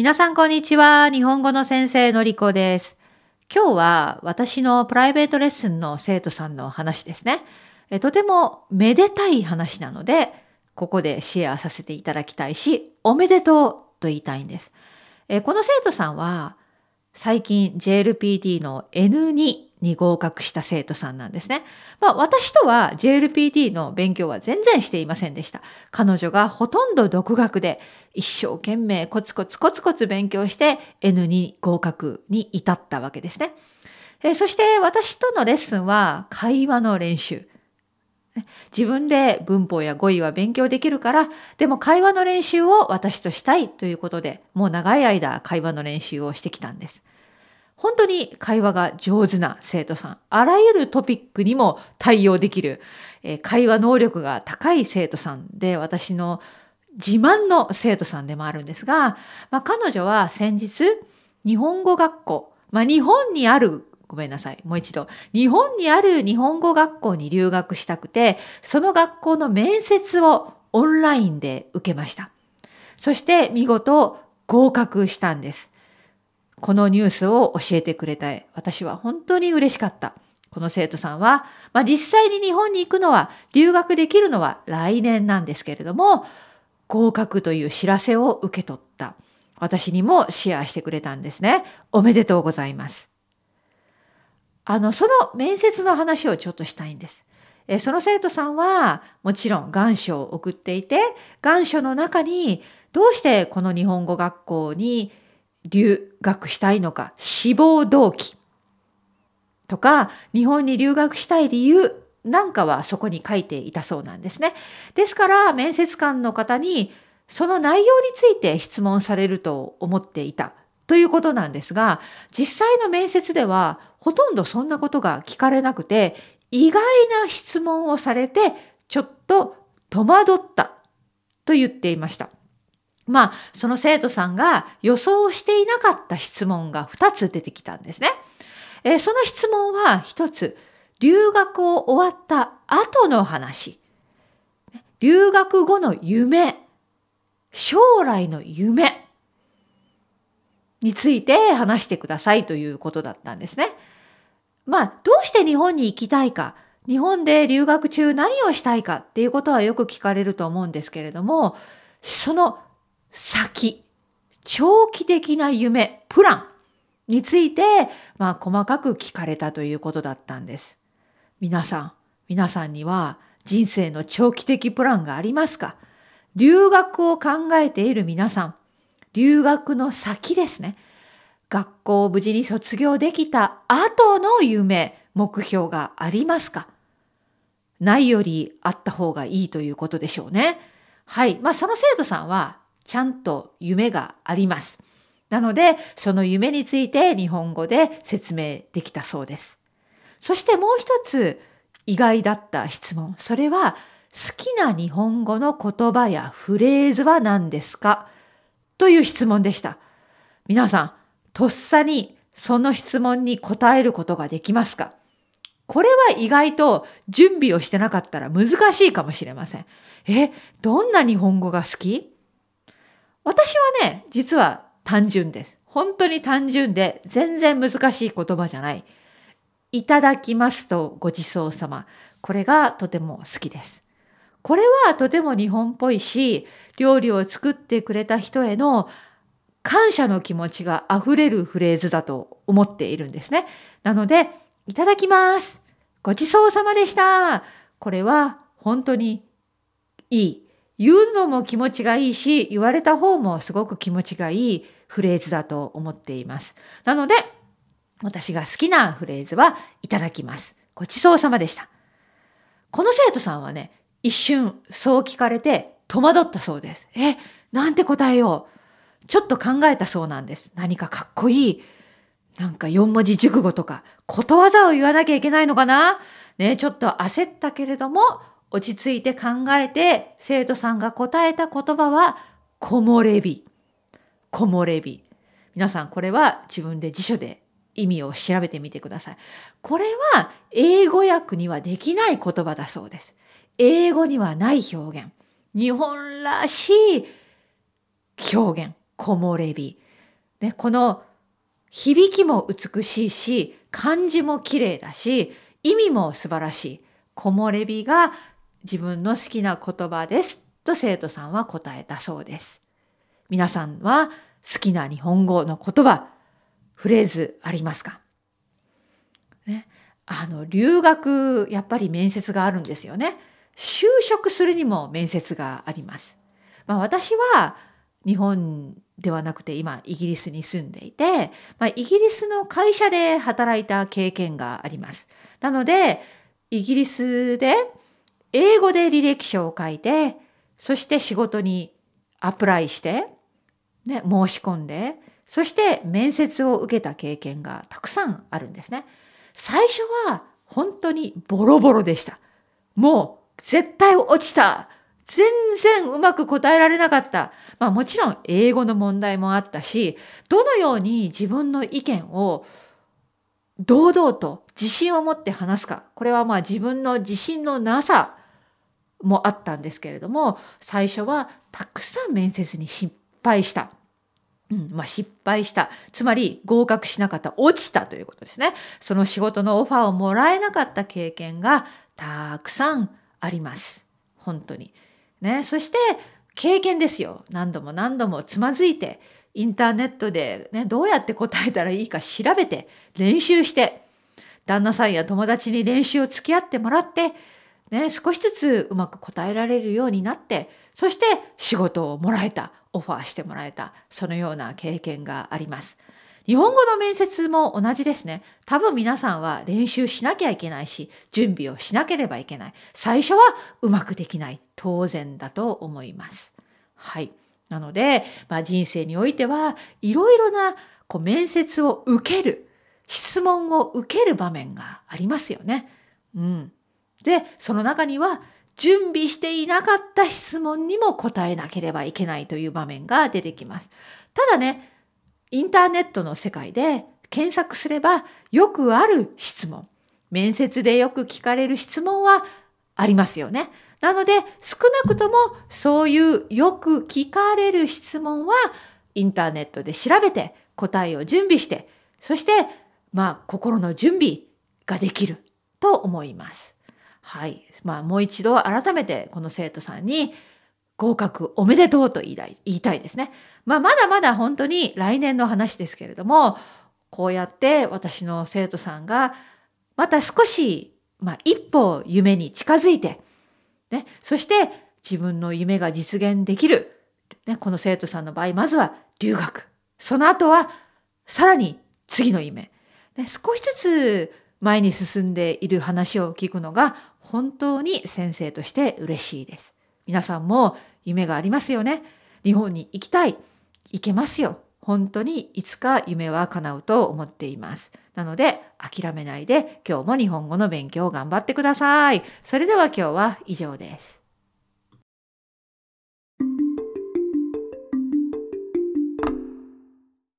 皆さんこんにちは。日本語の先生のりこです。今日は私のプライベートレッスンの生徒さんの話ですね。えとてもめでたい話なので、ここでシェアさせていただきたいし、おめでとうと言いたいんです。えこの生徒さんは最近 JLPT の N2 に合格した生徒さんなんですね。まあ私とは JLPT の勉強は全然していませんでした。彼女がほとんど独学で一生懸命コツコツコツコツ勉強して N2 合格に至ったわけですね。えそして私とのレッスンは会話の練習。自分で文法や語彙は勉強できるから、でも会話の練習を私としたいということで、もう長い間会話の練習をしてきたんです。本当に会話が上手な生徒さん、あらゆるトピックにも対応できる、えー、会話能力が高い生徒さんで、私の自慢の生徒さんでもあるんですが、まあ、彼女は先日、日本語学校、まあ、日本にあるごめんなさい。もう一度。日本にある日本語学校に留学したくて、その学校の面接をオンラインで受けました。そして見事合格したんです。このニュースを教えてくれた私は本当に嬉しかった。この生徒さんは、まあ、実際に日本に行くのは、留学できるのは来年なんですけれども、合格という知らせを受け取った。私にもシェアしてくれたんですね。おめでとうございます。あの、その面接の話をちょっとしたいんです。えその生徒さんはもちろん願書を送っていて、願書の中にどうしてこの日本語学校に留学したいのか、志望動機とか、日本に留学したい理由なんかはそこに書いていたそうなんですね。ですから、面接官の方にその内容について質問されると思っていたということなんですが、実際の面接ではほとんどそんなことが聞かれなくて、意外な質問をされて、ちょっと戸惑ったと言っていました。まあ、その生徒さんが予想していなかった質問が2つ出てきたんですね。えー、その質問は1つ、留学を終わった後の話。留学後の夢。将来の夢。について話してくださいということだったんですね。まあ、どうして日本に行きたいか、日本で留学中何をしたいかっていうことはよく聞かれると思うんですけれども、その先、長期的な夢、プランについて、まあ、細かく聞かれたということだったんです。皆さん、皆さんには人生の長期的プランがありますか？留学を考えている皆さん、留学の先ですね。学校を無事に卒業できた後の夢、目標がありますか？ないよりあった方がいいということでしょうね。はい。まあ、その生徒さんはちゃんと夢があります。なので、その夢について日本語で説明できたそうです。そしてもう一つ意外だった質問。それは、好きな日本語の言葉やフレーズは何ですか？という質問でした。皆さん、とっさにその質問に答えることができますか？これは意外と準備をしてなかったら難しいかもしれません。え、どんな日本語が好き？私はね、実は単純です。本当に単純で全然難しい言葉じゃない。いただきますとごちそうさま。これがとても好きです。これはとても日本っぽいし、料理を作ってくれた人への感謝の気持ちが溢れるフレーズだと思っているんですね。なので、いただきます。ごちそうさまでした。これは本当にいい。言うのも気持ちがいいし、言われた方もすごく気持ちがいいフレーズだと思っています。なので、私が好きなフレーズはいただきます。ごちそうさまでした。この生徒さんはね、一瞬そう聞かれて戸惑ったそうです。え、なんて答えよう。ちょっと考えたそうなんです。何かかっこいい。なんか四文字熟語とか、ことわざを言わなきゃいけないのかなね、ちょっと焦ったけれども、落ち着いて考えて、生徒さんが答えた言葉は、木漏れ日。木漏れ日。皆さん、これは自分で辞書で意味を調べてみてください。これは英語訳にはできない言葉だそうです。英語にはない表現。日本らしい表現。木漏れ日。ね、この響きも美しいし、漢字も綺麗だし、意味も素晴らしい。木漏れ日が自分の好きな言葉ですと生徒さんは答えたそうです。皆さんは好きな日本語の言葉、フレーズありますか、ね、あの、留学、やっぱり面接があるんですよね。就職するにも面接があります。まあ、私は日本ではなくて今イギリスに住んでいて、まあ、イギリスの会社で働いた経験があります。なので、イギリスで英語で履歴書を書いて、そして仕事にアプライして、ね、申し込んで、そして面接を受けた経験がたくさんあるんですね。最初は本当にボロボロでした。もう絶対落ちた。全然うまく答えられなかった。まあもちろん英語の問題もあったし、どのように自分の意見を堂々と自信を持って話すか。これはまあ自分の自信のなさもあったんですけれども、最初はたくさん面接に失敗した。うんまあ、失敗した。つまり合格しなかった。落ちたということですね。その仕事のオファーをもらえなかった経験がたくさんあります。本当に。ね、そして経験ですよ。何度も何度もつまずいて、インターネットで、ね、どうやって答えたらいいか調べて練習して旦那さんや友達に練習を付き合ってもらって、ね、少しずつうまく答えられるようになってそして仕事をもらえたオファーしてもらえたそのような経験があります。日本語の面接も同じですね。多分皆さんは練習しなきゃいけないし、準備をしなければいけない。最初はうまくできない。当然だと思います。はい。なので、まあ、人生においてはいろいろなこう面接を受ける、質問を受ける場面がありますよね。うん。で、その中には準備していなかった質問にも答えなければいけないという場面が出てきます。ただね、インターネットの世界で検索すればよくある質問、面接でよく聞かれる質問はありますよね。なので少なくともそういうよく聞かれる質問はインターネットで調べて答えを準備してそしてまあ心の準備ができると思います。はい。まあもう一度改めてこの生徒さんに合格おめでとうと言いたい言いたいですね。まあまだまだ本当に来年の話ですけれどもこうやって私の生徒さんがまた少し、まあ、一歩夢に近づいてね、そして自分の夢が実現できる、ね、この生徒さんの場合まずは留学その後はさらに次の夢、ね、少しずつ前に進んでいる話を聞くのが本当に先生として嬉しいです。皆さんも夢がありますよね。日本に行きたい。行けますよ。本当にいつか夢は叶うと思っています。なので諦めないで今日も日本語の勉強を頑張ってください。それでは今日は以上です。